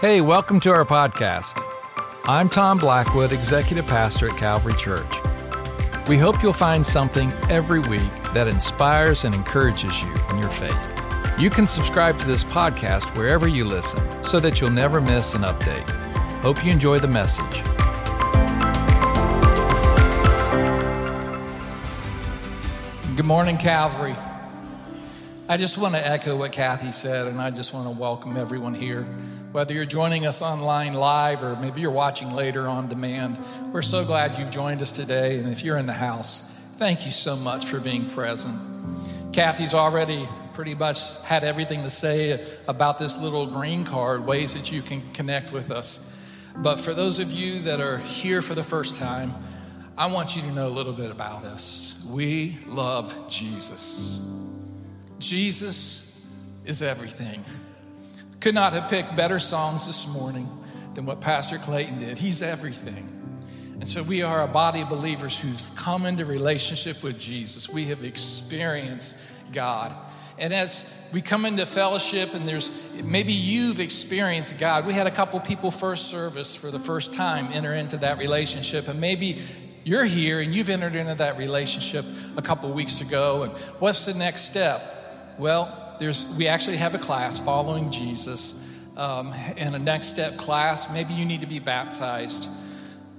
Hey, welcome to our podcast. I'm Tom Blackwood, Executive Pastor at Calvary Church. We hope you'll find something every week that inspires and encourages you in your faith. You can subscribe to this podcast wherever you listen so that you'll never miss an update. Hope you enjoy the message. Good morning, Calvary. I just want to echo what Kathy said, and I just want to welcome everyone here. Whether you're joining us online live or maybe you're watching later on demand, we're so glad you've joined us today. And if you're in the house, thank you so much for being present. Kathy's already pretty much had everything to say about this little green card, ways that you can connect with us. But for those of you that are here for the first time, I want you to know a little bit about us. We love Jesus. Jesus is everything. Could not have picked better songs this morning than what Pastor Clayton did. He's everything. And so we are a body of believers who've come into relationship with Jesus. We have experienced God. And as we come into fellowship and there's maybe you've experienced God. We had a couple people first service for the first time enter into that relationship and maybe you're here and you've entered into that relationship a couple weeks ago and what's the next step? Well, there's, we actually have a class following Jesus um, and a next step class. Maybe you need to be baptized.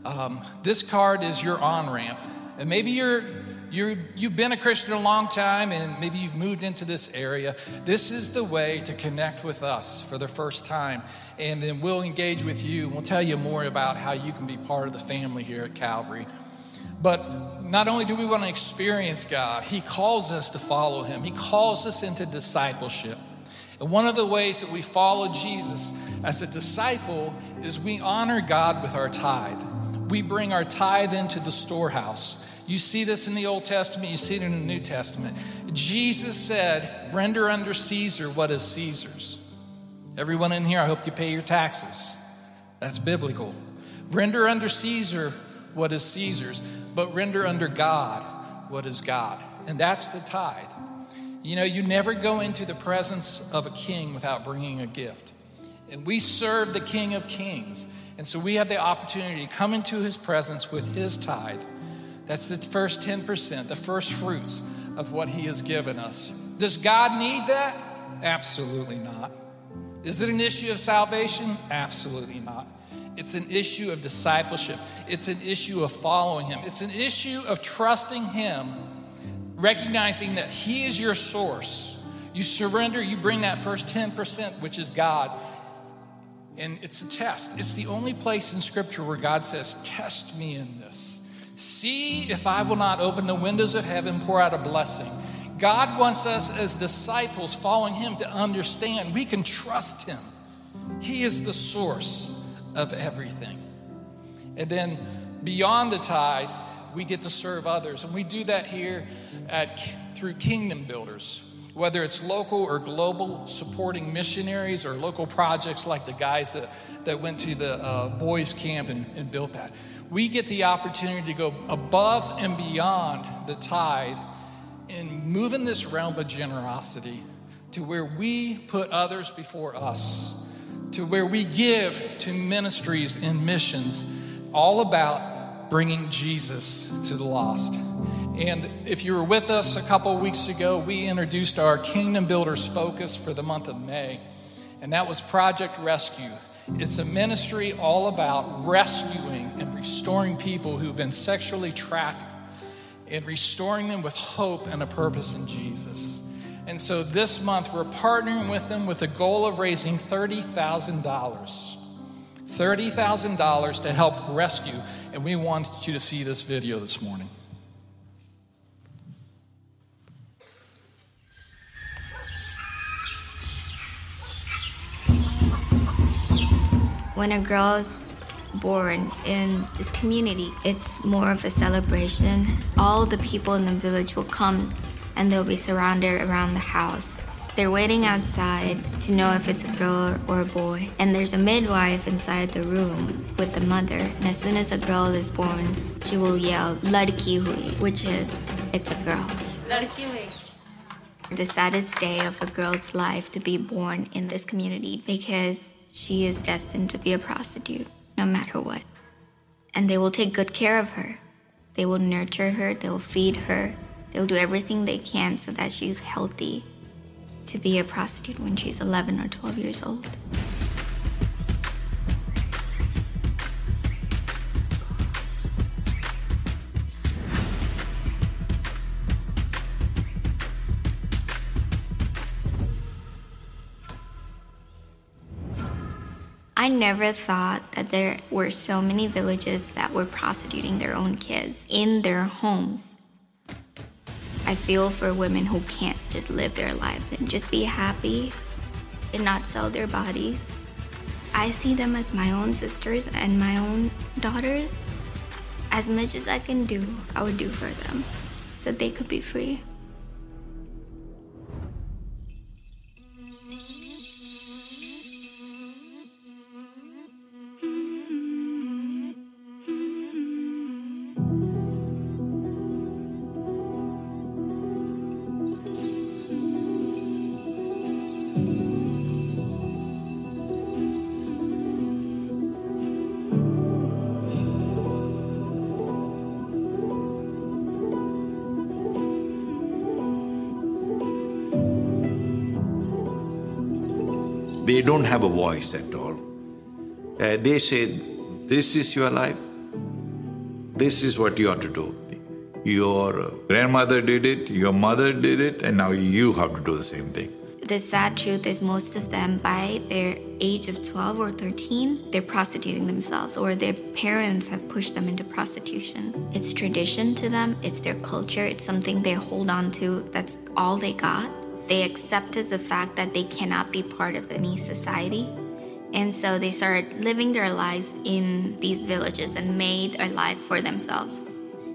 Um, this card is your on ramp. And maybe you're, you're, you've been a Christian a long time and maybe you've moved into this area. This is the way to connect with us for the first time. And then we'll engage with you. We'll tell you more about how you can be part of the family here at Calvary. But not only do we want to experience God, He calls us to follow Him, He calls us into discipleship. And one of the ways that we follow Jesus as a disciple is we honor God with our tithe. We bring our tithe into the storehouse. You see this in the Old Testament, you see it in the New Testament. Jesus said, Render under Caesar what is Caesar's. Everyone in here, I hope you pay your taxes. That's biblical. Render under Caesar what is Caesar's, but render under God what is God. And that's the tithe. You know, you never go into the presence of a king without bringing a gift. And we serve the King of Kings. And so we have the opportunity to come into his presence with his tithe. That's the first 10%, the first fruits of what he has given us. Does God need that? Absolutely not. Is it an issue of salvation? Absolutely not. It's an issue of discipleship. It's an issue of following Him. It's an issue of trusting Him, recognizing that He is your source. You surrender, you bring that first 10%, which is God. And it's a test. It's the only place in Scripture where God says, Test me in this. See if I will not open the windows of heaven, pour out a blessing. God wants us as disciples following Him to understand we can trust Him. He is the source of everything. And then beyond the tithe, we get to serve others. And we do that here at, through Kingdom Builders, whether it's local or global, supporting missionaries or local projects like the guys that, that went to the uh, boys' camp and, and built that. We get the opportunity to go above and beyond the tithe and move in this realm of generosity to where we put others before us to where we give to ministries and missions all about bringing Jesus to the lost. And if you were with us a couple weeks ago, we introduced our Kingdom Builders focus for the month of May, and that was Project Rescue. It's a ministry all about rescuing and restoring people who've been sexually trafficked and restoring them with hope and a purpose in Jesus. And so this month, we're partnering with them with a goal of raising $30,000. $30,000 to help rescue. And we want you to see this video this morning. When a girl's born in this community, it's more of a celebration. All the people in the village will come and they'll be surrounded around the house. They're waiting outside to know if it's a girl or a boy. And there's a midwife inside the room with the mother. And as soon as a girl is born, she will yell, Ladki hui, which is, it's a girl. Ladki hui. The saddest day of a girl's life to be born in this community because she is destined to be a prostitute no matter what. And they will take good care of her. They will nurture her, they will feed her, they'll do everything they can so that she's healthy to be a prostitute when she's 11 or 12 years old. I never thought that there were so many villages that were prostituting their own kids in their homes. I feel for women who can't just live their lives and just be happy and not sell their bodies. I see them as my own sisters and my own daughters. As much as I can do, I would do for them so they could be free. Don't have a voice at all. Uh, they say, This is your life, this is what you have to do. Your grandmother did it, your mother did it, and now you have to do the same thing. The sad truth is, most of them, by their age of 12 or 13, they're prostituting themselves, or their parents have pushed them into prostitution. It's tradition to them, it's their culture, it's something they hold on to, that's all they got. They accepted the fact that they cannot be part of any society. And so they started living their lives in these villages and made a life for themselves.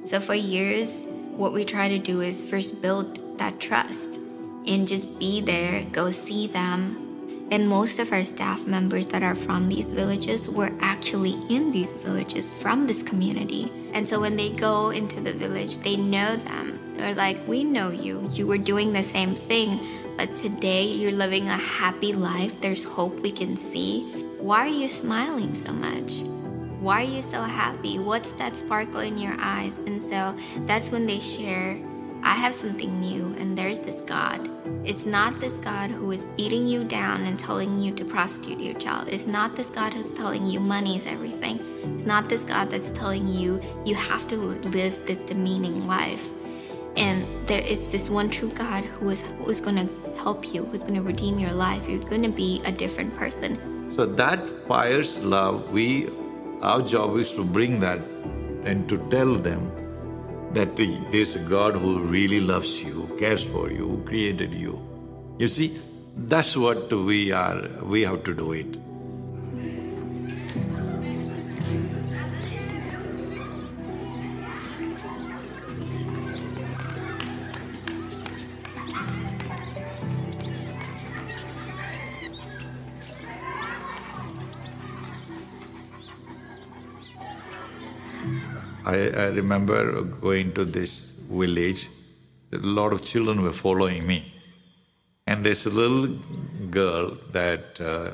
So for years, what we try to do is first build that trust and just be there, go see them. And most of our staff members that are from these villages were actually in these villages from this community. And so when they go into the village, they know them they're like, we know you. You were doing the same thing, but today you're living a happy life. There's hope we can see. Why are you smiling so much? Why are you so happy? What's that sparkle in your eyes? And so that's when they share, I have something new, and there's this God. It's not this God who is beating you down and telling you to prostitute your child. It's not this God who's telling you money is everything. It's not this God that's telling you you have to live this demeaning life and there is this one true God who is who is going to help you, who's going to redeem your life. You're going to be a different person. So that fires love. We, our job is to bring that and to tell them that there's a God who really loves you, who cares for you, who created you. You see, that's what we are. We have to do it. I, I remember going to this village, a lot of children were following me. And this little girl, that uh,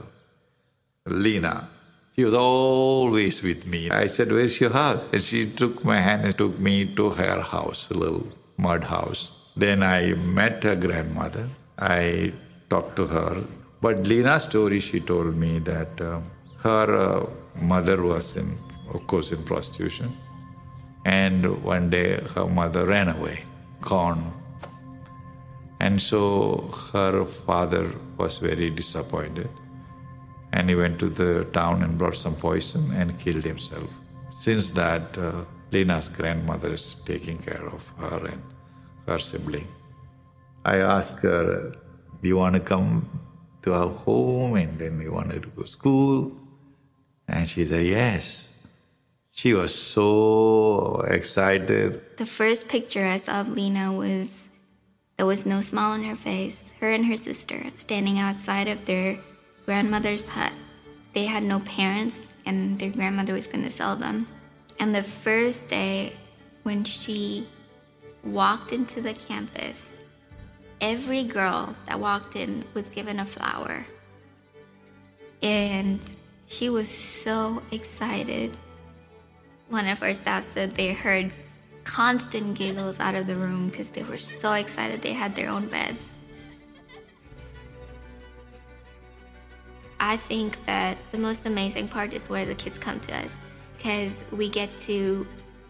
Lena, she was always with me. I said, Where's your house? And she took my hand and took me to her house, a little mud house. Then I met her grandmother. I talked to her. But Lena's story, she told me that uh, her uh, mother was in, of course, in prostitution. And one day her mother ran away, gone. And so her father was very disappointed. And he went to the town and brought some poison and killed himself. Since that, uh, Lena's grandmother is taking care of her and her sibling. I asked her, Do you want to come to our home and then you want to go to school? And she said, Yes. She was so excited. The first picture I saw of Lena was there was no smile on her face. Her and her sister standing outside of their grandmother's hut. They had no parents, and their grandmother was going to sell them. And the first day when she walked into the campus, every girl that walked in was given a flower. And she was so excited. One of our staff said they heard constant giggles out of the room because they were so excited they had their own beds. I think that the most amazing part is where the kids come to us because we get to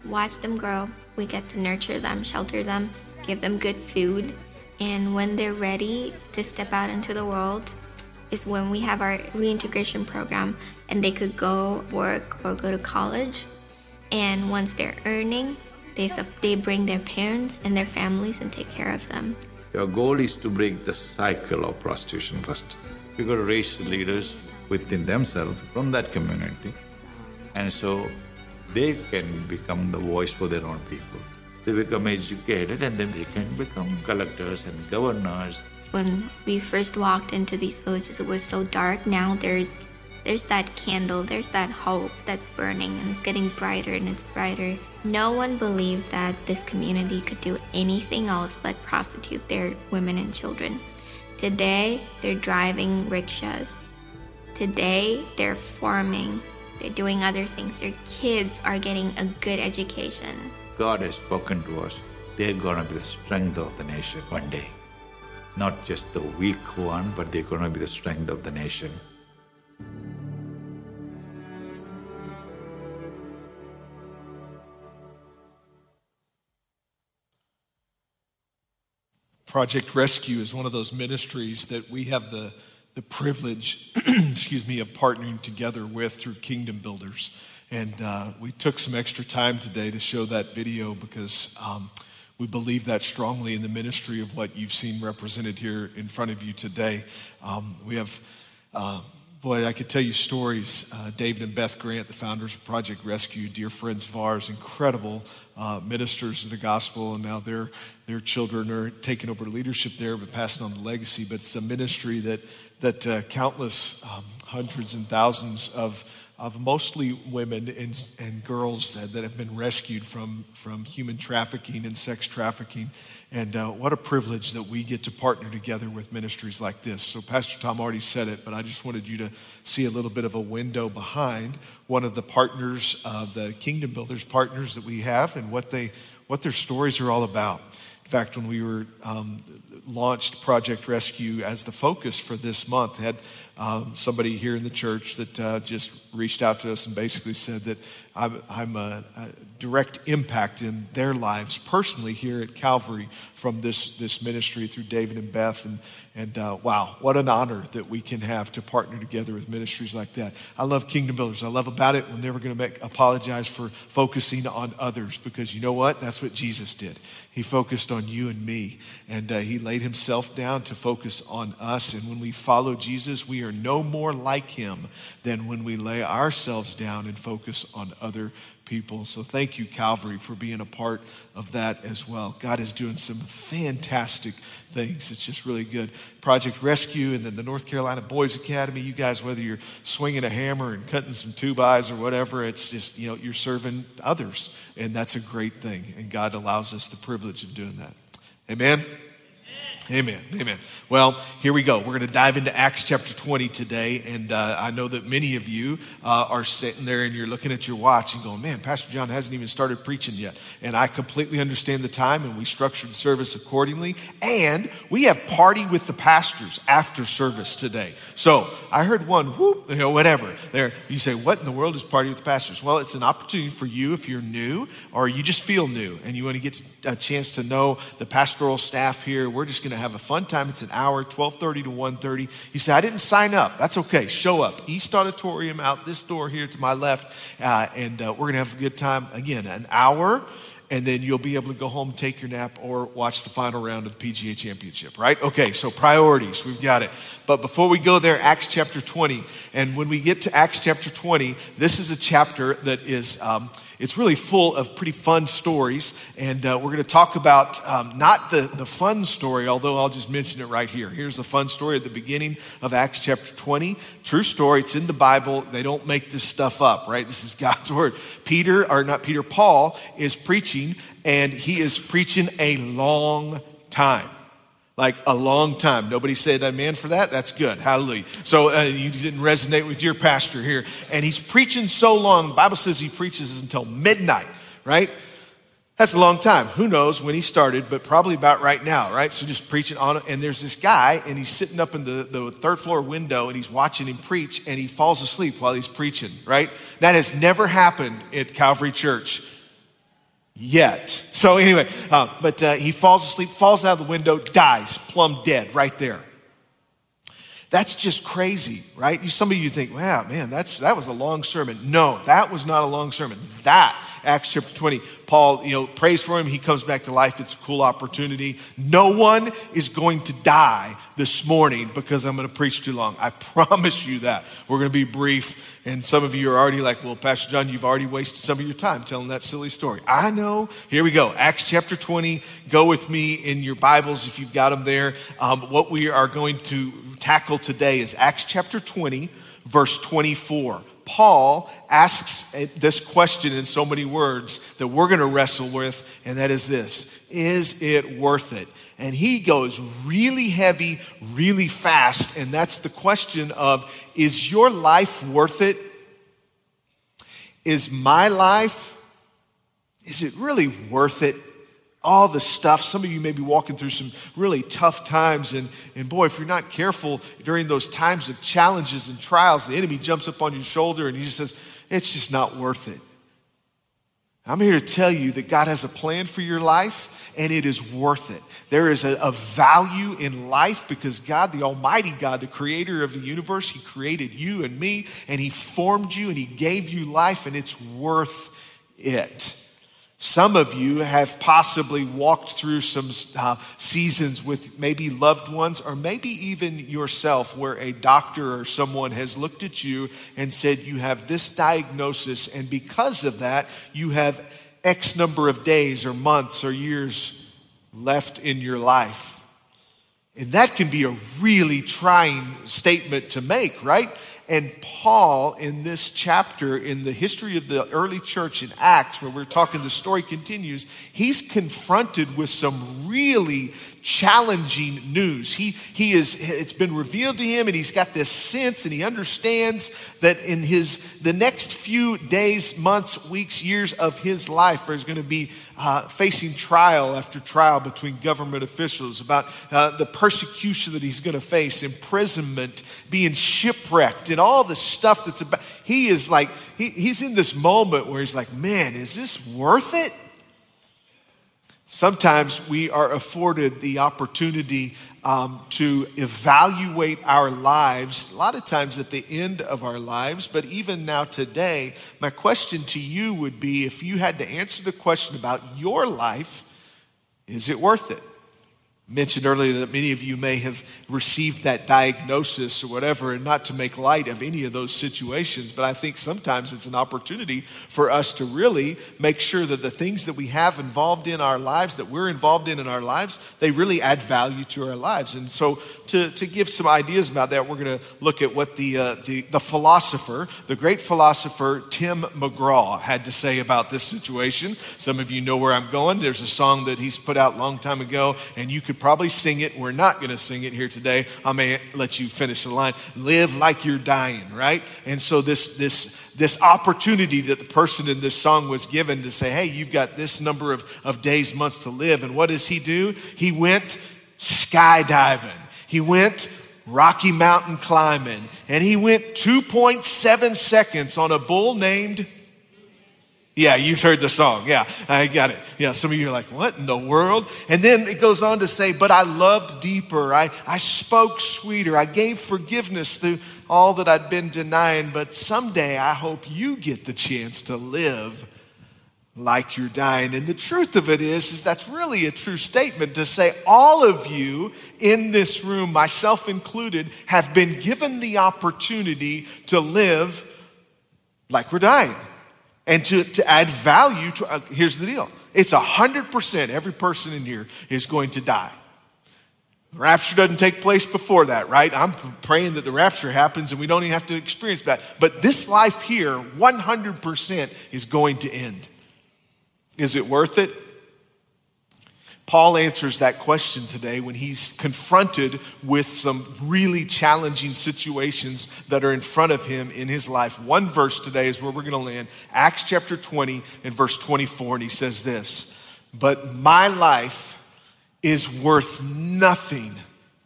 watch them grow, we get to nurture them, shelter them, give them good food, and when they're ready to step out into the world, is when we have our reintegration program and they could go work or go to college. And once they're earning, they, they bring their parents and their families and take care of them. Your goal is to break the cycle of prostitution first. You've got to raise the leaders within themselves from that community. And so they can become the voice for their own people. They become educated and then they can become collectors and governors when we first walked into these villages, it was so dark. Now there's there's that candle, there's that hope that's burning and it's getting brighter and it's brighter. No one believed that this community could do anything else but prostitute their women and children. Today, they're driving rickshaws. Today, they're farming. They're doing other things. Their kids are getting a good education. God has spoken to us. They're going to be the strength of the nation one day not just the weak one, but they're going to be the strength of the nation. Project Rescue is one of those ministries that we have the, the privilege, excuse me, of partnering together with through Kingdom Builders. And uh, we took some extra time today to show that video because um, we believe that strongly in the ministry of what you've seen represented here in front of you today. Um, we have, uh, boy, I could tell you stories. Uh, David and Beth Grant, the founders of Project Rescue, dear friends of ours, incredible uh, ministers of the gospel, and now their, their children are taking over leadership there, but passing on the legacy. But it's a ministry that, that uh, countless um, hundreds and thousands of of mostly women and, and girls that, that, have been rescued from, from human trafficking and sex trafficking. And uh, what a privilege that we get to partner together with ministries like this. So, Pastor Tom already said it, but I just wanted you to see a little bit of a window behind one of the partners, uh, the Kingdom Builders partners that we have, and what, they, what their stories are all about. In fact, when we were um, launched Project Rescue as the focus for this month, had um, somebody here in the church that uh, just reached out to us and basically said that I'm, I'm a, a, direct impact in their lives personally here at Calvary from this, this ministry through David and Beth. And, and uh, wow, what an honor that we can have to partner together with ministries like that. I love Kingdom Builders. I love about it. We're never going to apologize for focusing on others because you know what? That's what Jesus did. He focused on you and me, and uh, he laid himself down to focus on us. And when we follow Jesus, we are no more like him than when we lay ourselves down and focus on other people. So thank you, Calvary, for being a part of that as well. God is doing some fantastic things. It's just really good. Project Rescue and then the North Carolina Boys Academy. You guys, whether you're swinging a hammer and cutting some two bys or whatever, it's just, you know, you're serving others. And that's a great thing. And God allows us the privilege of doing that. Amen. Amen. Amen. Well, here we go. We're going to dive into Acts chapter 20 today. And uh, I know that many of you uh, are sitting there and you're looking at your watch and going, man, Pastor John hasn't even started preaching yet. And I completely understand the time and we structured the service accordingly. And we have party with the pastors after service today. So I heard one, whoop, you know, whatever. There, you say, what in the world is party with the pastors? Well, it's an opportunity for you if you're new or you just feel new and you want to get a chance to know the pastoral staff here. We're just going to have a fun time. It's an hour, 1230 to 1.30. You say, I didn't sign up. That's okay. Show up. East Auditorium out this door here to my left. Uh, and uh, we're going to have a good time. Again, an hour and then you'll be able to go home, take your nap, or watch the final round of the PGA Championship, right? Okay, so priorities, we've got it. But before we go there, Acts chapter 20. And when we get to Acts chapter 20, this is a chapter that is. Um, it's really full of pretty fun stories. And uh, we're going to talk about um, not the, the fun story, although I'll just mention it right here. Here's a fun story at the beginning of Acts chapter 20. True story. It's in the Bible. They don't make this stuff up, right? This is God's word. Peter, or not Peter, Paul is preaching, and he is preaching a long time like a long time. Nobody said amen for that. That's good. Hallelujah. So uh, you didn't resonate with your pastor here. And he's preaching so long. The Bible says he preaches until midnight, right? That's a long time. Who knows when he started, but probably about right now, right? So just preaching on And there's this guy, and he's sitting up in the, the third floor window, and he's watching him preach, and he falls asleep while he's preaching, right? That has never happened at Calvary Church yet. So, anyway, uh, but uh, he falls asleep, falls out of the window, dies, plumb dead right there. That's just crazy, right? You, some of you think, wow, man, that's, that was a long sermon. No, that was not a long sermon. That Acts chapter 20. Paul, you know, prays for him. He comes back to life. It's a cool opportunity. No one is going to die this morning because I'm going to preach too long. I promise you that. We're going to be brief. And some of you are already like, well, Pastor John, you've already wasted some of your time telling that silly story. I know. Here we go. Acts chapter 20. Go with me in your Bibles if you've got them there. Um, what we are going to tackle today is Acts chapter 20, verse 24. Paul asks this question in so many words that we're going to wrestle with, and that is this Is it worth it? And he goes really heavy, really fast, and that's the question of Is your life worth it? Is my life, is it really worth it? All the stuff. Some of you may be walking through some really tough times. And, and boy, if you're not careful during those times of challenges and trials, the enemy jumps up on your shoulder and he just says, It's just not worth it. I'm here to tell you that God has a plan for your life and it is worth it. There is a, a, value in life because God, the Almighty God, the creator of the universe, He created you and me and He formed you and He gave you life and it's worth it. Some of you have possibly walked through some uh, seasons with maybe loved ones or maybe even yourself where a doctor or someone has looked at you and said, You have this diagnosis, and because of that, you have X number of days or months or years left in your life. And that can be a really trying statement to make, right? And Paul, in this chapter, in the history of the early church in Acts, where we're talking, the story continues, he's confronted with some really challenging news. He, he is, it's been revealed to him and he's got this sense and he understands that in his, the next few days, months, weeks, years of his life is going to be uh, facing trial after trial between government officials about uh, the persecution that he's going to face, imprisonment, being shipwrecked, and all the stuff that's about. He is like, he, he's in this moment where he's like, man, is this worth it? Sometimes we are afforded the opportunity um, to evaluate our lives, a lot of times at the end of our lives, but even now today. My question to you would be if you had to answer the question about your life, is it worth it? Mentioned earlier that many of you may have received that diagnosis or whatever, and not to make light of any of those situations, but I think sometimes it's an opportunity for us to really make sure that the things that we have involved in our lives, that we're involved in in our lives, they really add value to our lives. And so, to, to give some ideas about that, we're going to look at what the, uh, the, the philosopher, the great philosopher Tim McGraw, had to say about this situation. Some of you know where I'm going. There's a song that he's put out a long time ago, and you could probably sing it. We're not going to sing it here today. I may let you finish the line. Live like you're dying, right? And so this, this, this opportunity that the person in this song was given to say, hey, you've got this number of, of days, months to live. And what does he do? He went skydiving. He went Rocky Mountain climbing. And he went 2.7 seconds on a bull named yeah, you've heard the song. Yeah, I got it. Yeah, some of you are like, what in the world? And then it goes on to say, but I loved deeper. I, I spoke sweeter. I gave forgiveness to all that I'd been denying. But someday I hope you get the chance to live like you're dying. And the truth of it is, is that's really a true statement to say all of you in this room, myself included, have been given the opportunity to live like we're dying and to, to add value to, uh, here's the deal it's 100% every person in here is going to die. rapture doesn't take place before that, right? I'm praying that the rapture happens and we don't even have to experience that. But this life here, 100% is going to end. Is it worth it? Paul answers that question today when he's confronted with some really challenging situations that are in front of him in his life. One verse today is where we're going to land Acts chapter 20 and verse 24. And he says this But my life is worth nothing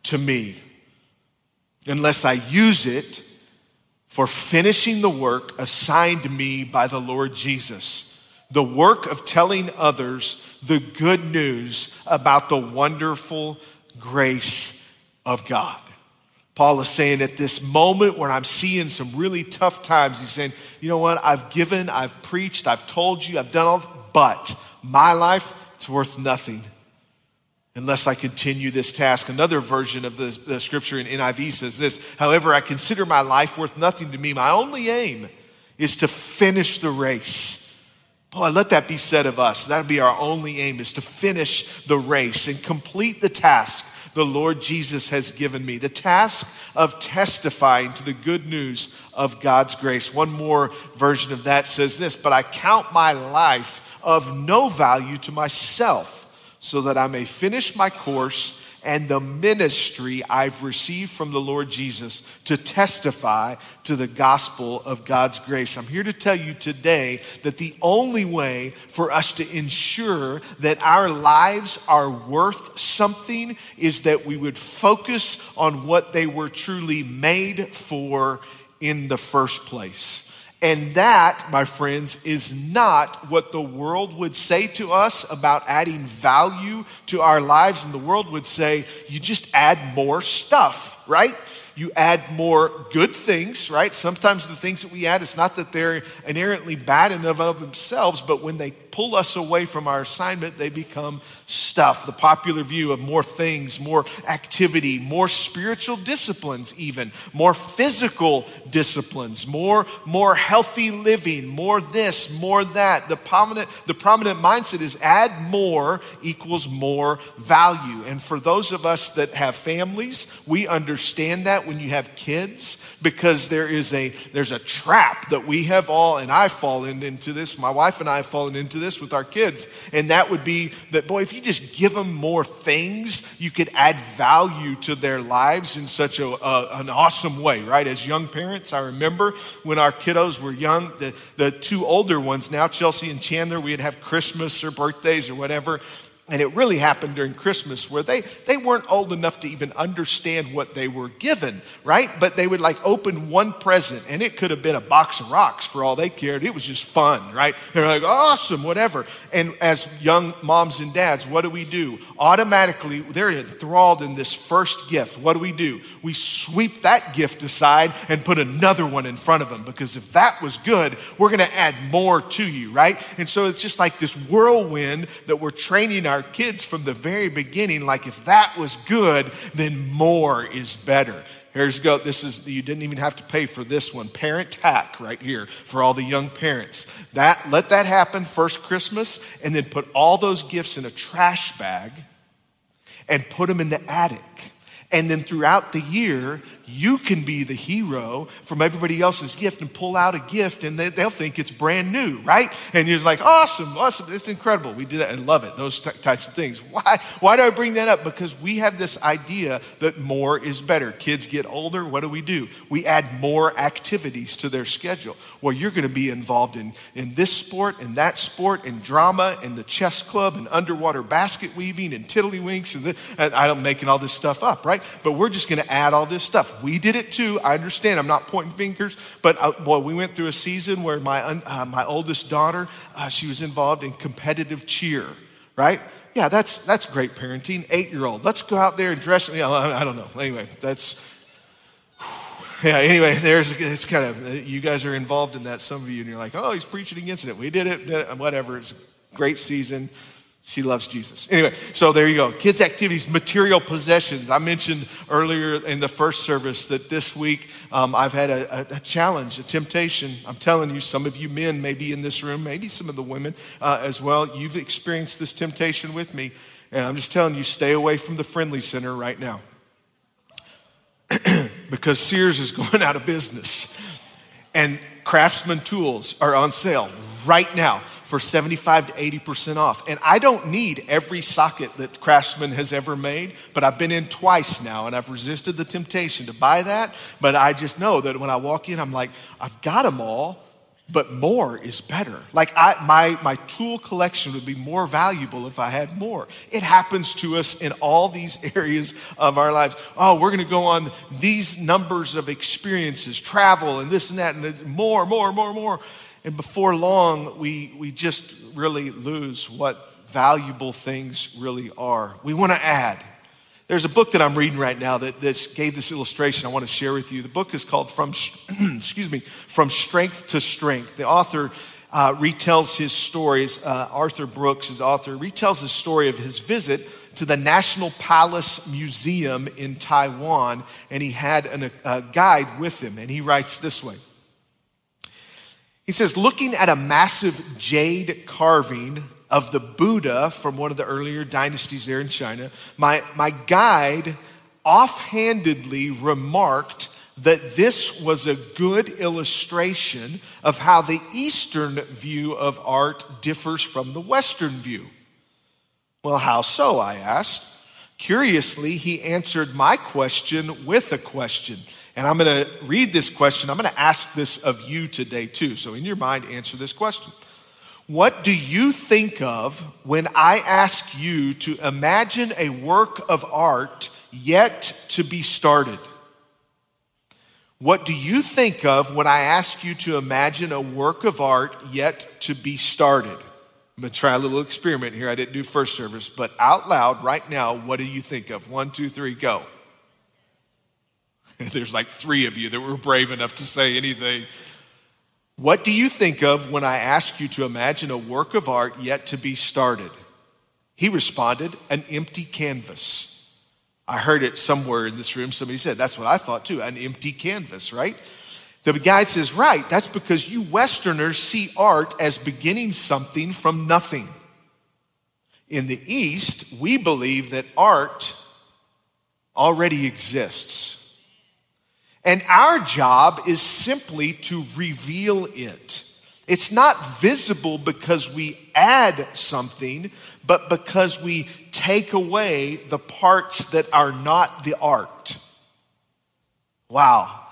to me unless I use it for finishing the work assigned me by the Lord Jesus the work of telling others the good news about the wonderful grace of God. Paul is saying at this moment when I'm seeing some really tough times, he's saying, you know what, I've given, I've preached, I've told you, I've done all, but my life, it's worth nothing unless I continue this task. Another version of the, the scripture in NIV says this However, I consider my life worth nothing to me. My only aim is to finish the race Boy, let that be said of us. That'll be our only aim is to finish the race and complete the task the Lord Jesus has given me. The task of testifying to the good news of God's grace. One more version of that says this, but I count my life of no value to myself so that I may finish my course and the ministry I've received from the Lord Jesus to testify to the gospel of God's grace. I'm here to tell you today that the only way for us to ensure that our lives are worth something is that we would focus on what they were truly made for in the first place. And that, my friends, is not what the world would say to us about adding value to our lives. And the world would say, you just add more stuff, right? You add more good things, right? Sometimes the things that we add, it's not that they're inherently bad in and of themselves, but when they pull us away from our assignment, they become stuff. The popular view of more things, more activity, more spiritual disciplines, even more physical disciplines, more, more healthy living, more this, more that. The prominent, the prominent mindset is add more equals more value. And for those of us that have families, we understand that when you have kids because there is a there's a trap that we have all and I've fallen into this. My wife and I have fallen into this with our kids, and that would be that, boy, if you just give them more things, you could add value to their lives in such a, a, an awesome way, right? As young parents, I remember when our kiddos were young, the, the two older ones, now Chelsea and Chandler, we'd have Christmas or birthdays or whatever, and it really happened during Christmas where they, they weren't old enough to even understand what they were given, right? But they would like open one present and it could have been a box of rocks for all they cared. It was just fun, right? They're like, awesome, whatever. And as young moms and dads, what do we do? Automatically, they're enthralled in this first gift. What do we do? We sweep that gift aside and put another one in front of them because if that was good, we're going to add more to you, right? And so it's just like this whirlwind that we're training our our kids from the very beginning, like if that was good, then more is better. Here's go. This is you didn't even have to pay for this one. Parent hack right here for all the young parents. That let that happen first Christmas, and then put all those gifts in a trash bag and put them in the attic. And then throughout the year, you can be the hero from everybody else's gift and pull out a gift and they, will think it's brand new, right? And you're like, awesome, awesome, it's incredible. We do that and love it, those t- types of things. Why, why do I bring that up? Because we have this idea that more is better. Kids get older, what do we do? We add more activities to their schedule. Well, you're going to be involved in, in this sport and that sport and drama and the chess club and underwater basket weaving and tiddlywinks and, the, and I'm making all this stuff up, right? But we're just going to add all this stuff. We did it too. I understand. I'm not pointing fingers, but uh, boy, we went through a season where my uh, my oldest daughter, uh, she was involved in competitive cheer, right? Yeah, that's that's great parenting. Eight year old. Let's go out there and dress. Know, I don't know. Anyway, that's. Yeah, anyway, there's it's kind of you guys are involved in that. Some of you, and you're like, oh, he's preaching against it. We did it, did it whatever. It's a great season. She loves Jesus. Anyway, so there you go. Kids' activities, material possessions. I mentioned earlier in the first service that this week um, I've had a, a, challenge, a temptation. I'm telling you, some of you men may be in this room, maybe some of the women uh, as well. You've experienced this temptation with me. And I'm just telling you, stay away from the Friendly Center right now. because Sears is going out of business. And Craftsman tools are on sale right now for 75 to 80% off. And I don't need every socket that Craftsman has ever made, but I've been in twice now and I've resisted the temptation to buy that. But I just know that when I walk in, I'm like, I've got them all but more is better. Like I, my, my tool collection would be more valuable if I had more. It happens to us in all these areas of our lives. Oh, we're going to go on these numbers of experiences, travel and this and that, and more, more, more, more. And before long, we, we just really lose what valuable things really are. We want to add. There's a book that I'm reading right now that this gave this illustration I want to share with you. The book is called From, excuse me, From Strength to Strength. The author uh, retells his stories. Uh, Arthur Brooks, his author, retells the story of his visit to the National Palace Museum in Taiwan, and he had an, a guide with him, and he writes this way. He says, looking at a massive jade carving of the Buddha from one of the earlier dynasties there in China, my, my guide offhandedly remarked that this was a good illustration of how the Eastern view of art differs from the Western view. Well, how so? I asked. Curiously, he answered my question with a question. And I'm going to read this question. I'm going to ask this of you today, too. So, in your mind, answer this question. What do you think of when I ask you to imagine a work of art yet to be started? What do you think of when I ask you to imagine a work of art yet to be started? I'm going to try a little experiment here. I didn't do first service, but out loud right now, what do you think of? One, two, three, go. There's like three of you that were brave enough to say anything. What do you think of when I ask you to imagine a work of art yet to be started? He responded, An empty canvas. I heard it somewhere in this room. Somebody said, That's what I thought too, an empty canvas, right? The guy says, Right, that's because you Westerners see art as beginning something from nothing. In the East, we believe that art already exists. And our job is simply to reveal it. It's not visible because we add something, but because we take away the parts that are not the art. Wow.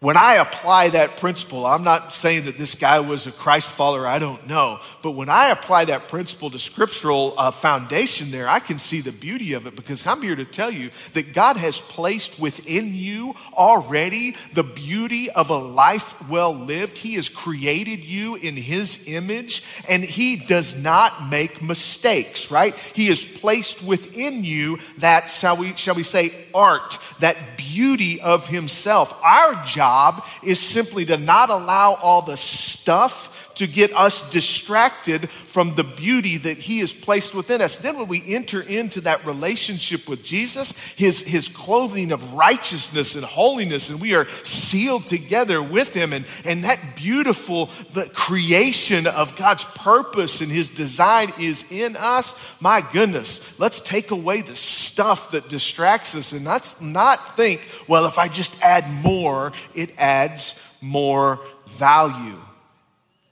When I apply that principle, I'm not saying that this guy was a Christ follower, I don't know. But when I apply that principle to scriptural uh, foundation there, I can see the beauty of it because I'm here to tell you that God has placed within you already the beauty of a life well lived. He has created you in His image and He does not make mistakes, right? He has placed within you that, shall we, shall we say, art, that beauty of Himself. Our job is simply to not allow all the stuff to get us distracted from the beauty that He has placed within us. Then, when we enter into that relationship with Jesus, His, his clothing of righteousness and holiness, and we are sealed together with Him, and, and that beautiful the creation of God's purpose and His design is in us, my goodness, let's take away the stuff that distracts us and let's not think, well, if I just add more, it adds more value.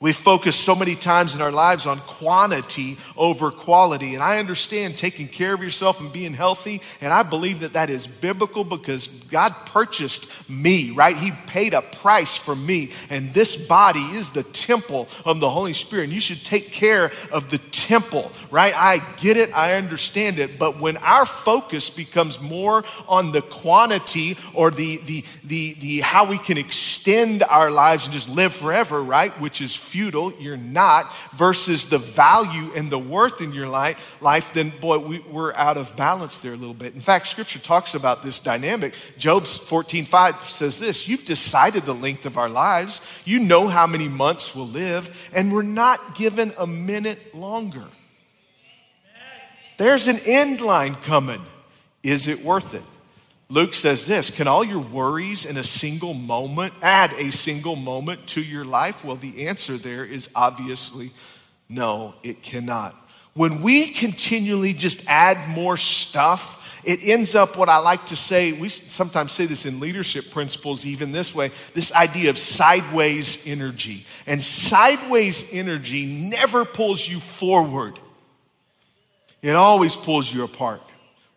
We focus so many times in our lives on quantity over quality. And I understand taking care of yourself and being healthy. And I believe that that is biblical because God purchased me, right? He paid a price for me. And this body is the temple of the Holy Spirit. And you should take care of the temple, right? I get it. I understand it. But when our focus becomes more on the quantity or the, the, the, the how we can extend our lives and just live forever, right? Which is futile, you're not, versus the value and the worth in your life, then boy, we, we're out of balance there a little bit. In fact, scripture talks about this dynamic. Job's 14, 5 says this You've decided the length of our lives, you know how many months we'll live, and we're not given a minute longer. There's an end line coming. Is it worth it? Luke says this Can all your worries in a single moment add a single moment to your life? Well, the answer there is obviously no, it cannot. When we continually just add more stuff, it ends up what I like to say. We sometimes say this in leadership principles, even this way this idea of sideways energy. And sideways energy never pulls you forward, it always pulls you apart.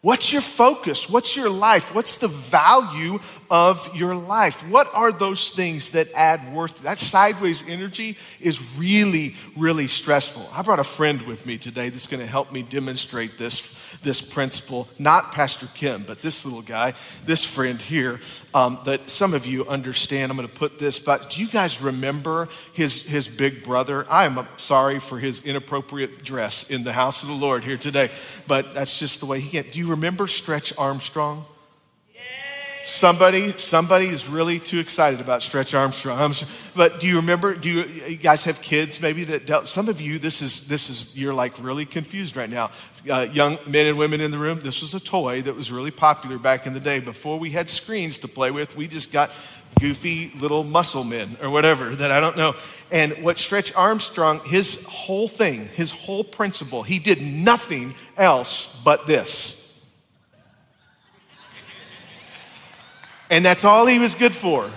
What's your focus? What's your life? What's the value of your life? What are those things that add worth? That sideways energy is really, really stressful. I brought a friend with me today that's going to help me demonstrate this this principle, not Pastor Kim, but this little guy, this friend here, um, that some of you understand. I'm going to put this, but do you guys remember his, his big brother? I am sorry for his inappropriate dress in the house of the Lord here today, but that's just the way he get. Do you remember Stretch Armstrong? Somebody, somebody is really too excited about Stretch Armstrong. But do you remember? Do you, you, guys have kids maybe that dealt? Some of you, this is this is you're like really confused right now. Uh, young men and women in the room. This was a toy that was really popular back in the day. Before we had screens to play with, we just got goofy little muscle men or whatever that I don't know. And what Stretch Armstrong, his whole thing, his whole principle, he did nothing else but this. And that's all he was good for.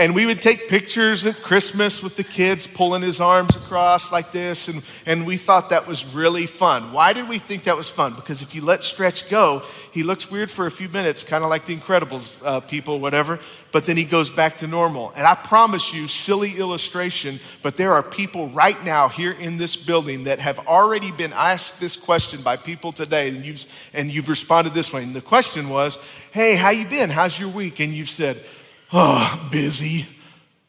And we would take pictures at Christmas with the kids pulling his arms across like this. And, and we thought that was really fun. Why did we think that was fun? Because if you let Stretch go, he looks weird for a few minutes, kind of like the Incredibles uh, people, whatever. But then he goes back to normal. And I promise you, silly illustration, but there are people right now here in this building that have already been asked this question by people today. And you've, and you've responded this way. And the question was, hey, how you been? How's your week? And you've said, oh, busy.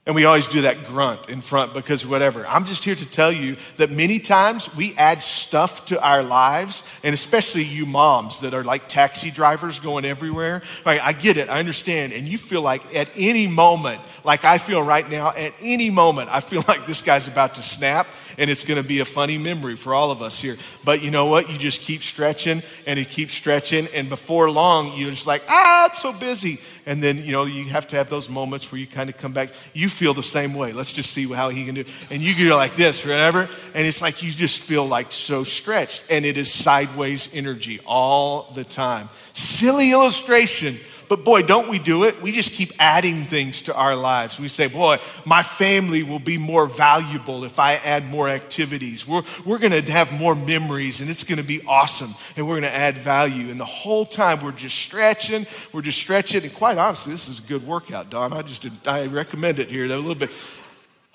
And we always do that grunt in front because whatever. I'm just here to tell you that many times we add stuff to our lives, and especially you moms that are like taxi drivers going everywhere. Right, I get it, I understand. And you feel like at any moment, like I feel right now, at any moment, I feel like this guy's about to snap and it's going to be a funny memory for all of us here. But you know what? You just keep stretching and you keep stretching, and before long, you're just like, ah, I'm so busy. And then, you know, you have to have those moments where you kind of come back. You feel the same way. Let's just see how he can do. And you go like this, whatever. And it's like you just feel like so stretched. And it is sideways energy all the time. Silly illustration but boy, don't we do it? We just keep adding things to our lives. We say, boy, my family will be more valuable if I add more activities. We're, we're going to have more memories and it's going to be awesome and we're going to add value. And the whole time we're just stretching, we're just stretching. And quite honestly, this is a good workout, Don. I just, I recommend it here a little bit.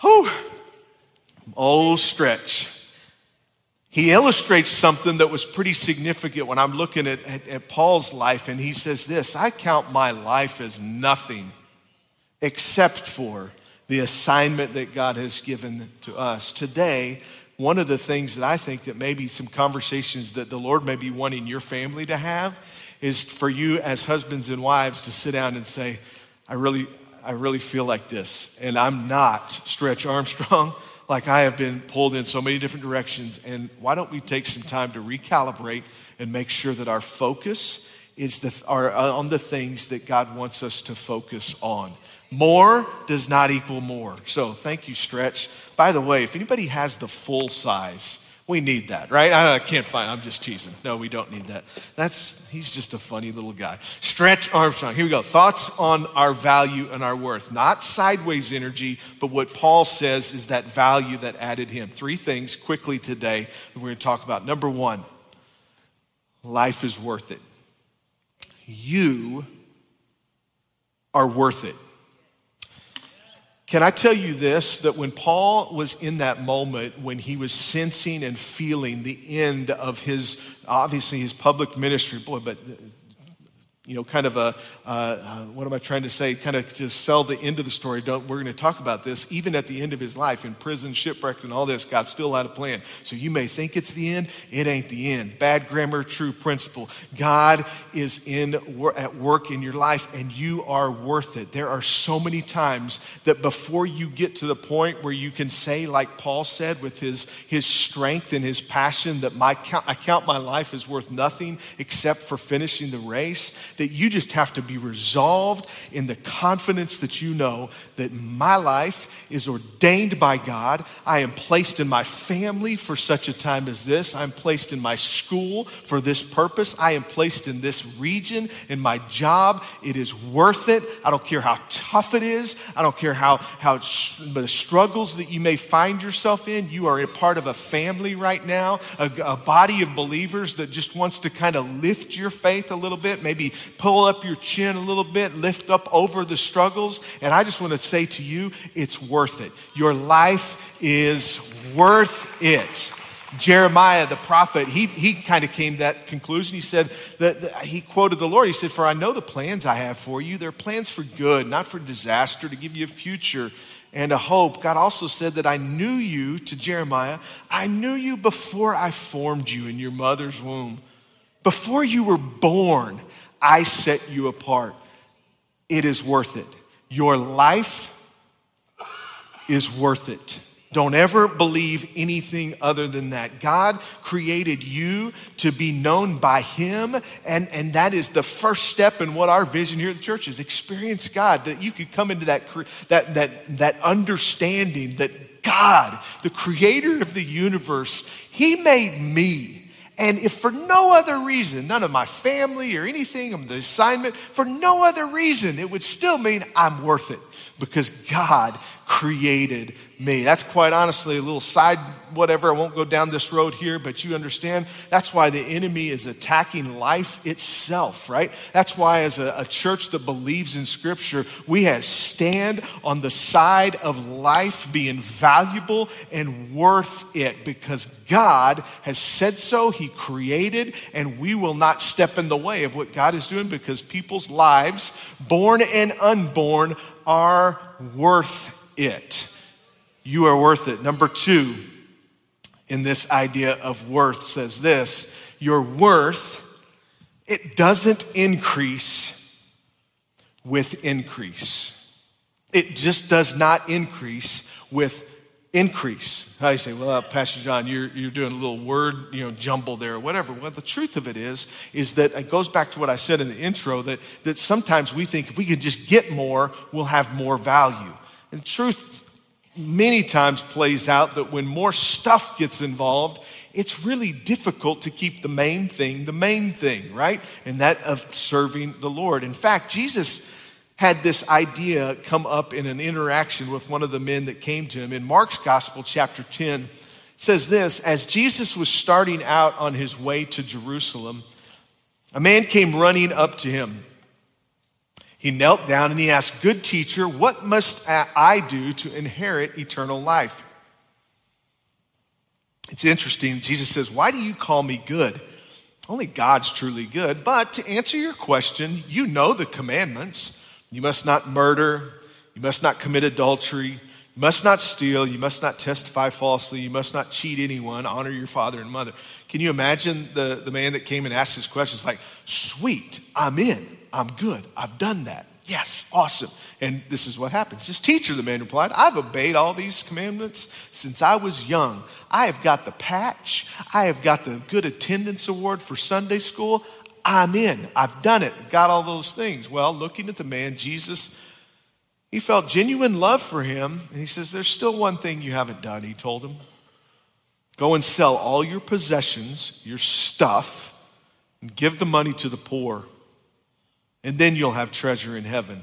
Whew. Oh, stretch he illustrates something that was pretty significant when I'm looking at, at, at, Paul's life, and he says this I count my life as nothing except for the assignment that God has given to us. Today, one of the things that I think that maybe some conversations that the Lord may be wanting your family to have is for you as husbands and wives to sit down and say, I really, I really feel like this, and I'm not Stretch Armstrong like I have been pulled in so many different directions. And why don't we take some time to recalibrate and make sure that our focus is the, are uh, on the things that God wants us to focus on. More does not equal more. So thank you, Stretch. By the way, if anybody has the full size, we need that, right? I can't find. I'm just teasing. No, we don't need that. That's he's just a funny little guy. Stretch Armstrong. Here we go. Thoughts on our value and our worth. Not sideways energy, but what Paul says is that value that added him. Three things quickly today that we're going to talk about. Number one, life is worth it. You are worth it. Can I tell you this that when Paul was in that moment, when he was sensing and feeling the end of his, obviously his public ministry, boy, but you know, kind of a, uh, uh, what am I trying to say? Kind of to sell the end of the story. Don't, we're going to talk about this. Even at the end of his life, in prison, shipwrecked, and all this, God still had a plan. So you may think it's the end. It ain't the end. Bad grammar, true principle. God is in at work in your life, and you are worth it. There are so many times that before you get to the point where you can say, like Paul said, with his his strength and his passion, that my I count my life as worth nothing except for finishing the race that you just have to be resolved in the confidence that you know that my life is ordained by God. I am placed in my family for such a time as this. I'm placed in my school for this purpose. I am placed in this region, in my job. It is worth it. I don't care how tough it is. I don't care how, how the struggles that you may find yourself in. You are a part of a family right now, a, a body of believers that just wants to kind of lift your faith a little bit, maybe pull up your chin a little bit, lift up over the struggles. And I just want to say to you, it's worth it. Your life is worth it. Jeremiah, the prophet, he, he kind of came to that conclusion. He said that, that, he quoted the Lord. He said, For I know the plans I have for you. They're plans for good, not for disaster, to give you a future and a hope. God also said that I knew you to Jeremiah. I knew you before I formed you in your mother's womb. Before you were born, I set you apart. It is worth it. Your life is worth it. Don't ever believe anything other than that. God created you to be known by Him, and, and that is the first step in what our vision here at the church is experience God, that you could come into that, that, that, that understanding that God, the creator of the universe, He made me. And if for no other reason, none of my family or anything, the assignment, for no other reason, it would still mean I'm worth it. Because God created me. That's quite honestly a little side whatever. I won't go down this road here, but you understand that's why the enemy is attacking life itself, right? That's why, as a, a church that believes in Scripture, we have stand on the side of life being valuable and worth it because God has said so. He created, and we will not step in the way of what God is doing because people's lives, born and unborn, are worth it. You are worth it. Number two, in this idea of worth, says this your worth, it doesn't increase with increase. It just does not increase with increase. How you say, well, uh, Pastor John, you're, you're doing a little word, you know, jumble there or whatever. Well, the truth of it is, is that it goes back to what I said in the intro, that, that sometimes we think if we can just get more, we'll have more value. And truth many times plays out that when more stuff gets involved, it's really difficult to keep the main thing the main thing, right? And that of serving the Lord. In fact, Jesus had this idea come up in an interaction with one of the men that came to him. In Mark's Gospel, chapter 10, says this As Jesus was starting out on his way to Jerusalem, a man came running up to him he knelt down and he asked, Good teacher, what must I do to inherit eternal life? It's interesting. Jesus says, Why do you call me good? Only God's truly good. But to answer your question, you know the commandments. You must not murder. You must not commit adultery. You must not steal. You must not testify falsely. You must not cheat anyone. Honor your father and mother. Can you imagine the, the man that came and asked his questions like, sweet, I'm in. I'm good. I've done that. Yes, awesome. And this is what happens. This teacher, the man replied, I've obeyed all these commandments since I was young. I have got the patch. I have got the good attendance award for Sunday school. I'm in. I've done it. Got all those things. Well, looking at the man, Jesus, he felt genuine love for him. And he says, There's still one thing you haven't done, he told him. Go and sell all your possessions, your stuff, and give the money to the poor and then you'll have treasure in heaven.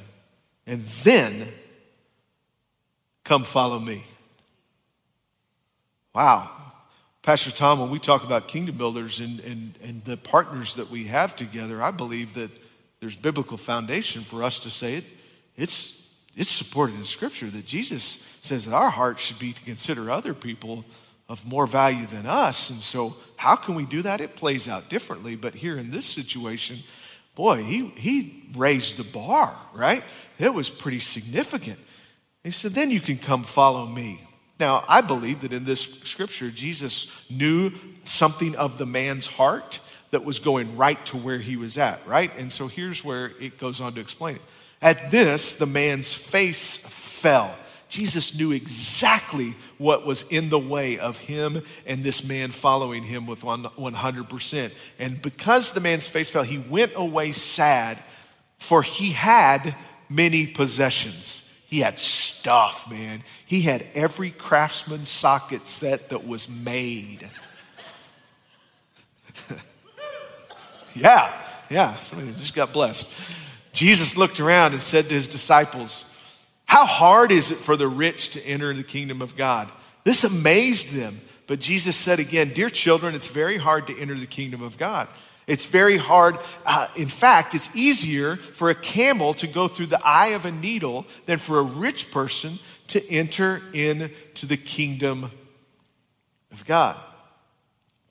And then come follow me. Wow. Pastor Tom, when we talk about kingdom builders and, and, and the partners that we have together, I believe that there's biblical foundation for us to say it. It's, it's supported in Scripture that Jesus says that our heart should be to consider other people of more value than us. And so, how can we do that? It plays out differently. But here in this situation, boy, he, he raised the bar, right? It was pretty significant. He said, then you can come follow me. Now, I believe that in this scripture, Jesus knew something of the man's heart that was going right to where he was at, right? And so here's where it goes on to explain it. At this, the man's face fell. Jesus knew exactly what was in the way of him and this man following him with 100%. And because the man's face fell, he went away sad, for he had many possessions. He had stuff, man. He had every craftsman socket set that was made. yeah, yeah, somebody just got blessed. Jesus looked around and said to his disciples, How hard is it for the rich to enter the kingdom of God? This amazed them. But Jesus said again, Dear children, it's very hard to enter the kingdom of God. It's very hard. Uh, in fact, it's easier for a camel to go through the eye of a needle than for a rich person to enter into the kingdom of God.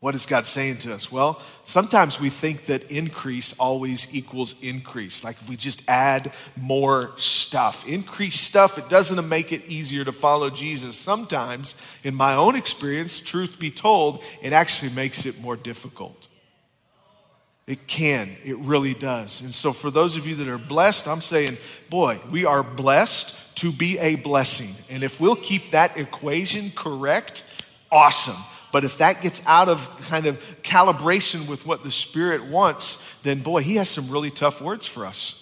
What is God saying to us? Well, sometimes we think that increase always equals increase. Like if we just add more stuff, increase stuff, it doesn't make it easier to follow Jesus. Sometimes, in my own experience, truth be told, it actually makes it more difficult. It can, it really does. And so, for those of you that are blessed, I'm saying, boy, we are blessed to be a blessing. And if we'll keep that equation correct, awesome. But if that gets out of kind of calibration with what the Spirit wants, then boy, He has some really tough words for us.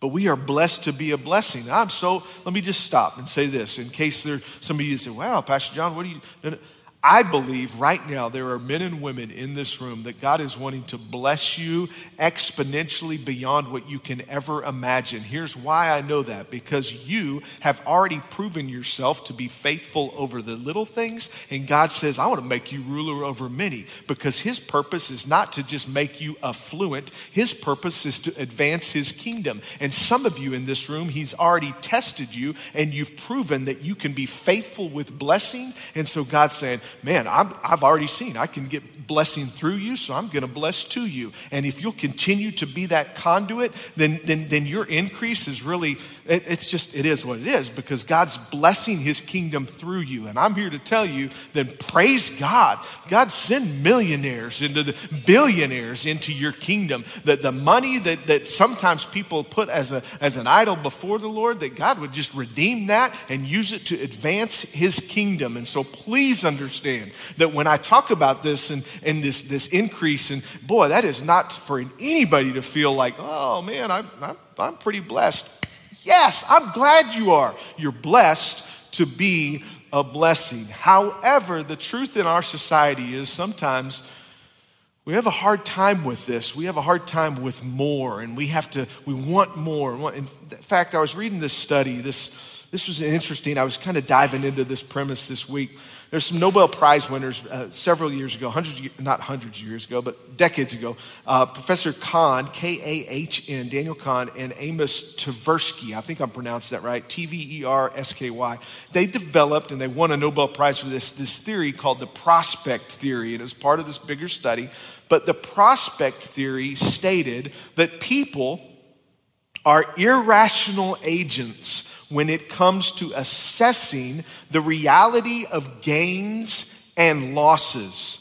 But we are blessed to be a blessing. I'm so, let me just stop and say this in case there's somebody you say, wow, Pastor John, what do you, I believe right now there are men and women in this room that God is wanting to bless you exponentially beyond what you can ever imagine. Here's why I know that because you have already proven yourself to be faithful over the little things, and God says, I want to make you ruler over many because His purpose is not to just make you affluent, His purpose is to advance His kingdom. And some of you in this room, He's already tested you, and you've proven that you can be faithful with blessing. And so God's saying, man, i have already seen I can get blessing through you, so I'm going to bless to you. And if you'll continue to be that conduit, then, then, then your increase is really, it, it's just, it is what it is because God's blessing his kingdom through you. And I'm here to tell you, then praise God. God send millionaires into the billionaires into your kingdom. That the money that, that sometimes people put as, a, as an idol before the Lord, that God would just redeem that and use it to advance his kingdom. And so please understand understand that when I talk about this and, and this, this increase, and boy, that is not for anybody to feel like, oh man, I'm, I'm, I'm pretty blessed. Yes, I'm glad you are. You're blessed to be a blessing. However, the truth in our society is sometimes we have a hard time with this. We have a hard time with more, and we have to, we want more. In fact, I was reading this study. This, this was interesting. I was kind of diving into this premise this week. There's some Nobel Prize winners uh, several years ago, hundreds, not hundreds of years ago, but decades ago. Uh, Professor Kahn, K A H N, Daniel Kahn, and Amos Tversky, I think I'm pronouncing that right, T V E R S K Y. They developed and they won a Nobel Prize for this, this theory called the prospect theory. And it was part of this bigger study. But the prospect theory stated that people are irrational agents when it comes to assessing the reality of gains and losses.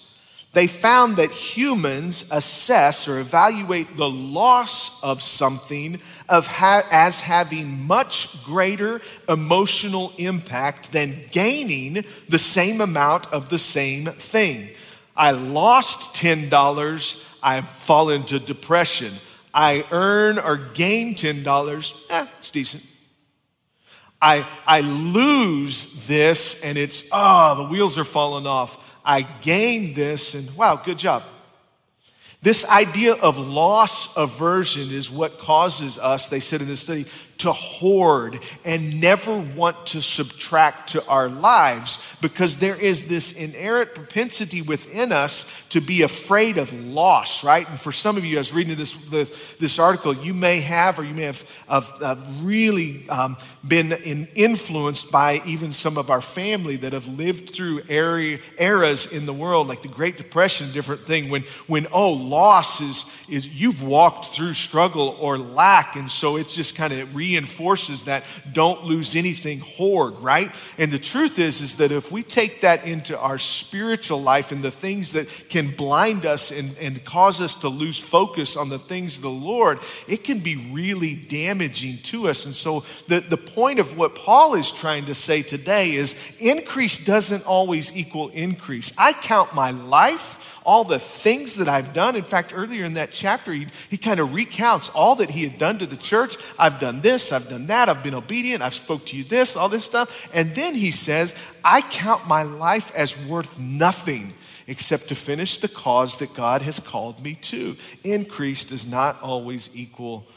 They found that humans assess or evaluate the loss of something of ha- as having much greater emotional impact than gaining the same amount of the same thing. I lost $10, I fall into depression. I earn or gain $10, eh, it's decent. I, I lose this and it's, oh, the wheels are falling off. I gain this and wow, good job. This idea of loss aversion is what causes us, they said in this study, to hoard and never want to subtract to our lives because there is this inherent propensity within us to be afraid of loss, right? And for some of you, I was reading this, this, this article, you may have or you may have, have, have really um, been in, influenced by even some of our family that have lived through eras in the world, like the Great Depression, different thing, when, when oh, loss is, is you've walked through struggle or lack, and so it's just kind of re reinforces that don't lose anything hoard, right? And the truth is, is that if we take that into our spiritual life and the things that can blind us and, and cause us to lose focus on the things of the Lord, it can be really damaging to us. And so the, the point of what Paul is trying to say today is increase doesn't always equal increase. I count my life all the things that I've done. In fact, earlier in that chapter, he, he kind of recounts all that he had done to the church. I've done this, I've done that, I've been obedient, I've spoke to you this, all this stuff. And then he says, I count my life as worth nothing except to finish the cause that God has called me to. Increase does not always equal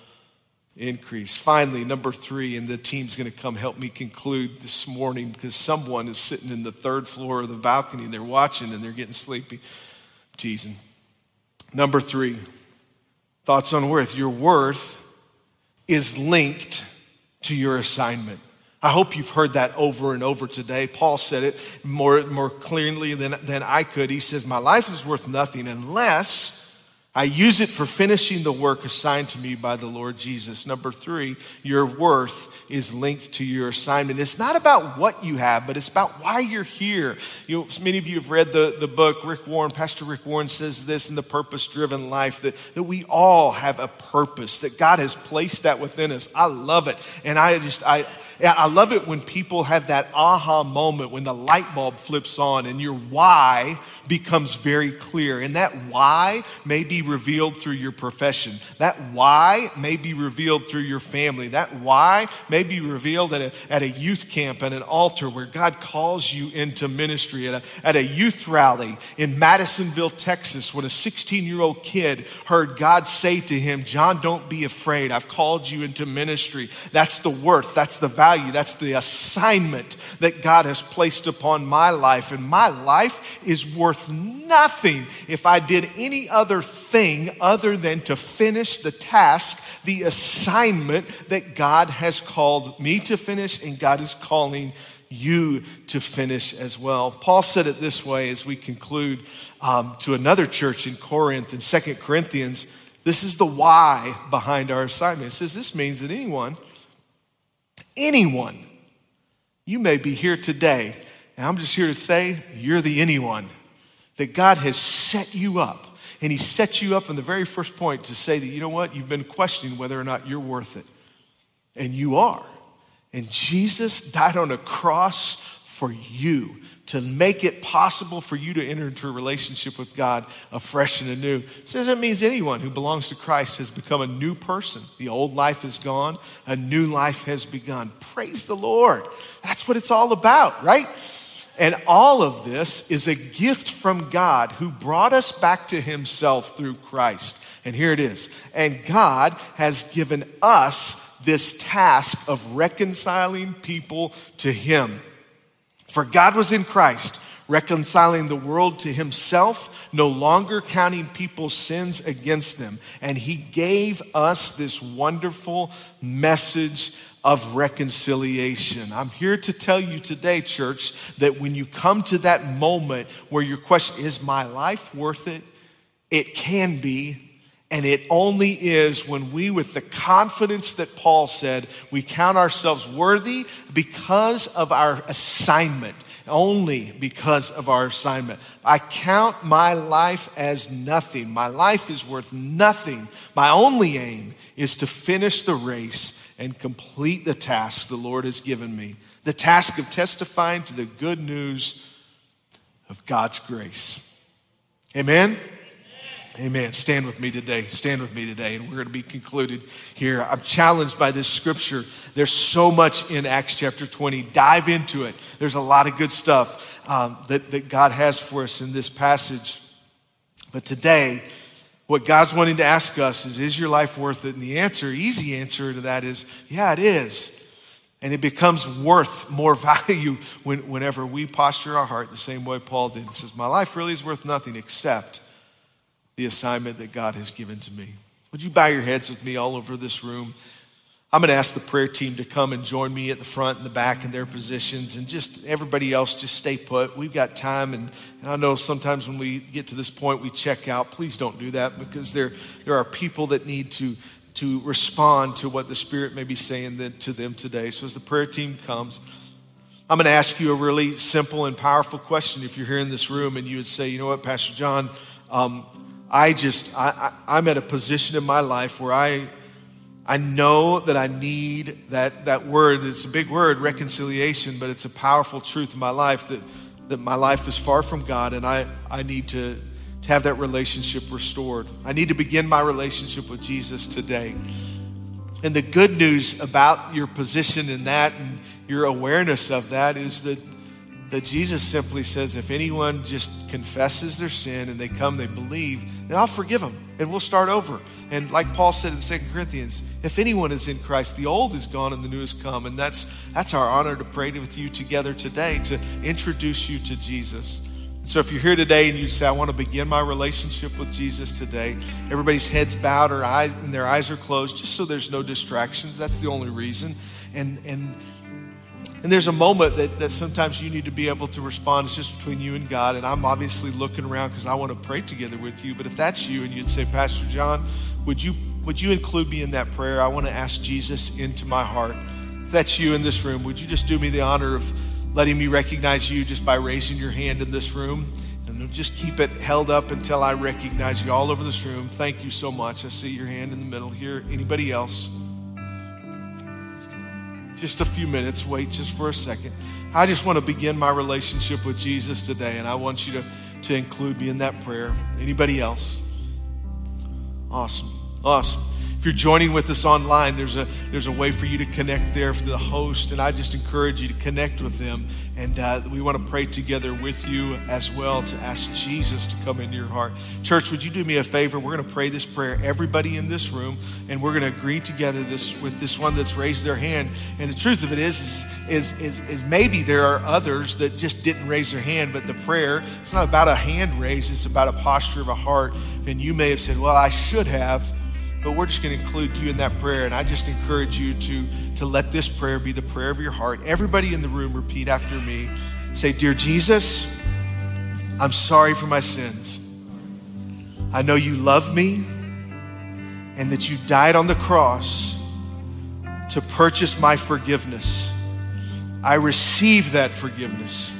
increase. Finally, number three, and the team's going to come help me conclude this morning because someone is sitting in the third floor of the balcony and they're watching and they're getting sleepy teasing. Number three, thoughts on worth. Your worth is linked to your assignment. I hope you've heard that over and over today. Paul said it more, more clearly than, than I could. He says, My life is worth nothing unless I use it for finishing the work assigned to me by the Lord Jesus. Number three, your worth is linked to your assignment. It's not about what you have, but it's about why you're here. You know, many of you have read the, the book, Rick Warren, Pastor Rick Warren says this in The Purpose Driven Life that, that we all have a purpose, that God has placed that within us. I love it. And I just, I, I love it when people have that aha moment, when the light bulb flips on and your why becomes very clear. And that why may be revealed through your profession. That why may be revealed through your family. That why may be revealed at a, at a youth camp, at an altar where God calls you into ministry, at a, at a youth rally in Madisonville, Texas, when a 16 year old kid heard God say to him, John, don't be afraid. I've called you into ministry. That's the worth, that's the value, that's the assignment that God has placed upon my life. And my life is worth nothing if I did any other thing other than to finish the task, the assignment that God has called me to finish and God is calling you to finish as well. Paul said it this way as we conclude um, to another church in Corinth in Second Corinthians. This is the why behind our assignment. It says this means that anyone, anyone, you may be here today, and I'm just here to say you're the anyone that God has set you up. And He set you up in the very first point to say that, you know what, you've been questioning whether or not you're worth it. And you are. And Jesus died on a cross for you to make it possible for you to enter into a relationship with God afresh and anew. Says it means anyone who belongs to Christ has become a new person. The old life is gone, a new life has begun. Praise the Lord. That's what it's all about, right? And all of this is a gift from God who brought us back to himself through Christ. And here it is. And God has given us this task of reconciling people to him. For God was in Christ, reconciling the world to himself, no longer counting people's sins against them. And he gave us this wonderful message of reconciliation. I'm here to tell you today, church, that when you come to that moment where your question is my life worth it? It can be. And it only is when we, with the confidence that Paul said, we count ourselves worthy because of our assignment. Only because of our assignment. I count my life as nothing. My life is worth nothing. My only aim is to finish the race and complete the task the Lord has given me the task of testifying to the good news of God's grace. Amen? Amen. Stand with me today. Stand with me today. And we're going to be concluded here. I'm challenged by this scripture. There's so much in Acts chapter 20. Dive into it. There's a lot of good stuff um, that, that God has for us in this passage. But today, what God's wanting to ask us is, is your life worth it? And the answer, easy answer to that is, yeah, it is. And it becomes worth more value when, whenever we posture our heart the same way Paul did. It says, My life really is worth nothing except the assignment that God has given to me. Would you bow your heads with me all over this room? I'm going to ask the prayer team to come and join me at the front and the back in their positions, and just everybody else just stay put. We've got time, and, and, I know sometimes when we get to this point, we check out. Please don't do that because there, there are people that need to to respond to what the Spirit may be saying to them today. So as the prayer team comes, I'm going to ask you a really simple and powerful question. If you're here in this room and you would say, you know what, Pastor John, um, I just, I, I, I'm at a position in my life where I, I know that I need that, that word. It's a big word, reconciliation, but it's a powerful truth in my life that, that my life is far from God and I, I need to, to have that relationship restored. I need to begin my relationship with Jesus today. And the good news about your position in that and your awareness of that is that, that Jesus simply says, if anyone just confesses their sin and they come, they believe, then I'll forgive them and we'll start over. And like Paul said in 2 Corinthians, if anyone is in Christ, the old is gone and the new has come. And that's, that's our honor to pray with you together today to introduce you to Jesus. So if you're here today and you say, I want to begin my relationship with Jesus today, everybody's heads bowed or eyes, and their eyes are closed, just so there's no distractions. That's the only reason. And, and, and there's a moment that, that sometimes you need to be able to respond. It's just between you and God. And I'm obviously looking around because I want to pray together with you. But if that's you and you'd say, Pastor John, would you, would you include me in that prayer? I want to ask Jesus into my heart. If that's you in this room, would you just do me the honor of letting me recognize you just by raising your hand in this room. And just keep it held up until I recognize you all over this room. Thank you so much. I see your hand in the middle here. Anybody else? Just a few minutes. Wait just for a second. I just want to begin my relationship with Jesus today, and I want you to, to include me in that prayer. Anybody else? Awesome. Awesome. If you're joining with us online, there's a, there's a way for you to connect there for the host, and I just encourage you to connect with them. And uh, we want to pray together with you as well to ask Jesus to come into your heart. Church, would you do me a favor? We're going to pray this prayer, everybody in this room, and we're going to agree together this with this one that's raised their hand. And the truth of it is, is, is, is, is maybe there are others that just didn't raise their hand, but the prayer, it's not about a hand raise, it's about a posture of a heart. And you may have said, Well, I should have but we're just going to include you in that prayer. And I just encourage you to, to let this prayer be the prayer of your heart. Everybody in the room, repeat after me. Say, Dear Jesus, I'm sorry for my sins. I know you love me and that you died on the cross to purchase my forgiveness. I receive that forgiveness.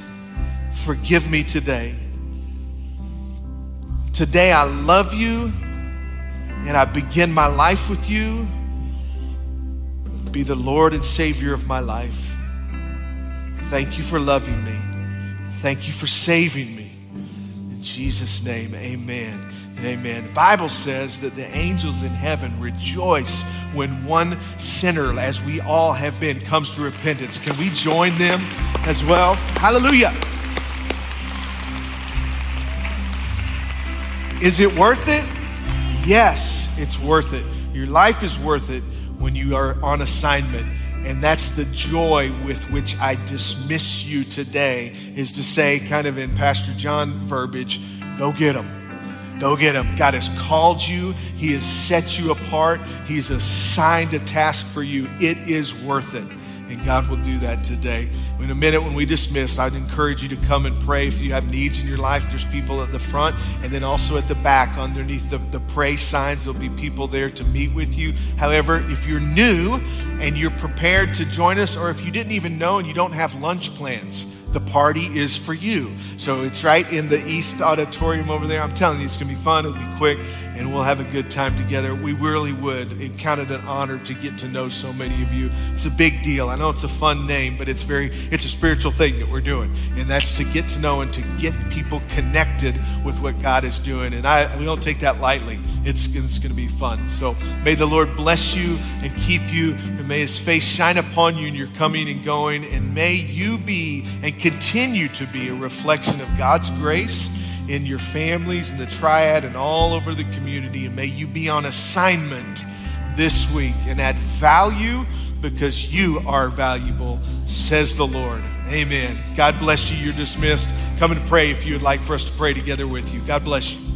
Forgive me today. Today, I love you and I begin my life with you. Be the Lord and Savior of my life. Thank you for loving me. Thank you for saving me. In Jesus' name, amen and amen. The Bible says that the angels in heaven rejoice when one sinner, as we all have been, comes to repentance. Can we join them as well? Hallelujah. Is it worth it? Yes, it's worth it. Your life is worth it when you are on assignment. And that's the joy with which I dismiss you today, is to say, kind of in Pastor John verbiage, go get them. Go get him. God has called you. He has set you apart. He's assigned a task for you. It is worth it. And God will do that today. In a minute, when we dismiss, I'd encourage you to come and pray. If you have needs in your life, there's people at the front and then also at the back underneath the, the pray signs. There'll be people there to meet with you. However, if you're new and you're prepared to join us, or if you didn't even know and you don't have lunch plans, the party is for you. So it's right in the East Auditorium over there. I'm telling you, it's going to be fun. It'll be quick, and we'll have a good time together. We really would. It counted an honor to get to know so many of you. It's a big deal. I know it's a fun name, but it's very it's a spiritual thing that we're doing, and that's to get to know and to get people connected with what God is doing. And I we don't take that lightly. It's it's going to be fun. So may the Lord bless you and keep you, and may His face shine upon you in your coming and going, and may you be and continue to be a reflection of God's grace in your families, in the triad, and all over the community. And may you be on assignment this week and add value because you are valuable, says the Lord. Amen. God bless you. You're dismissed. Come and pray if you would like for us to pray together with you. God bless you.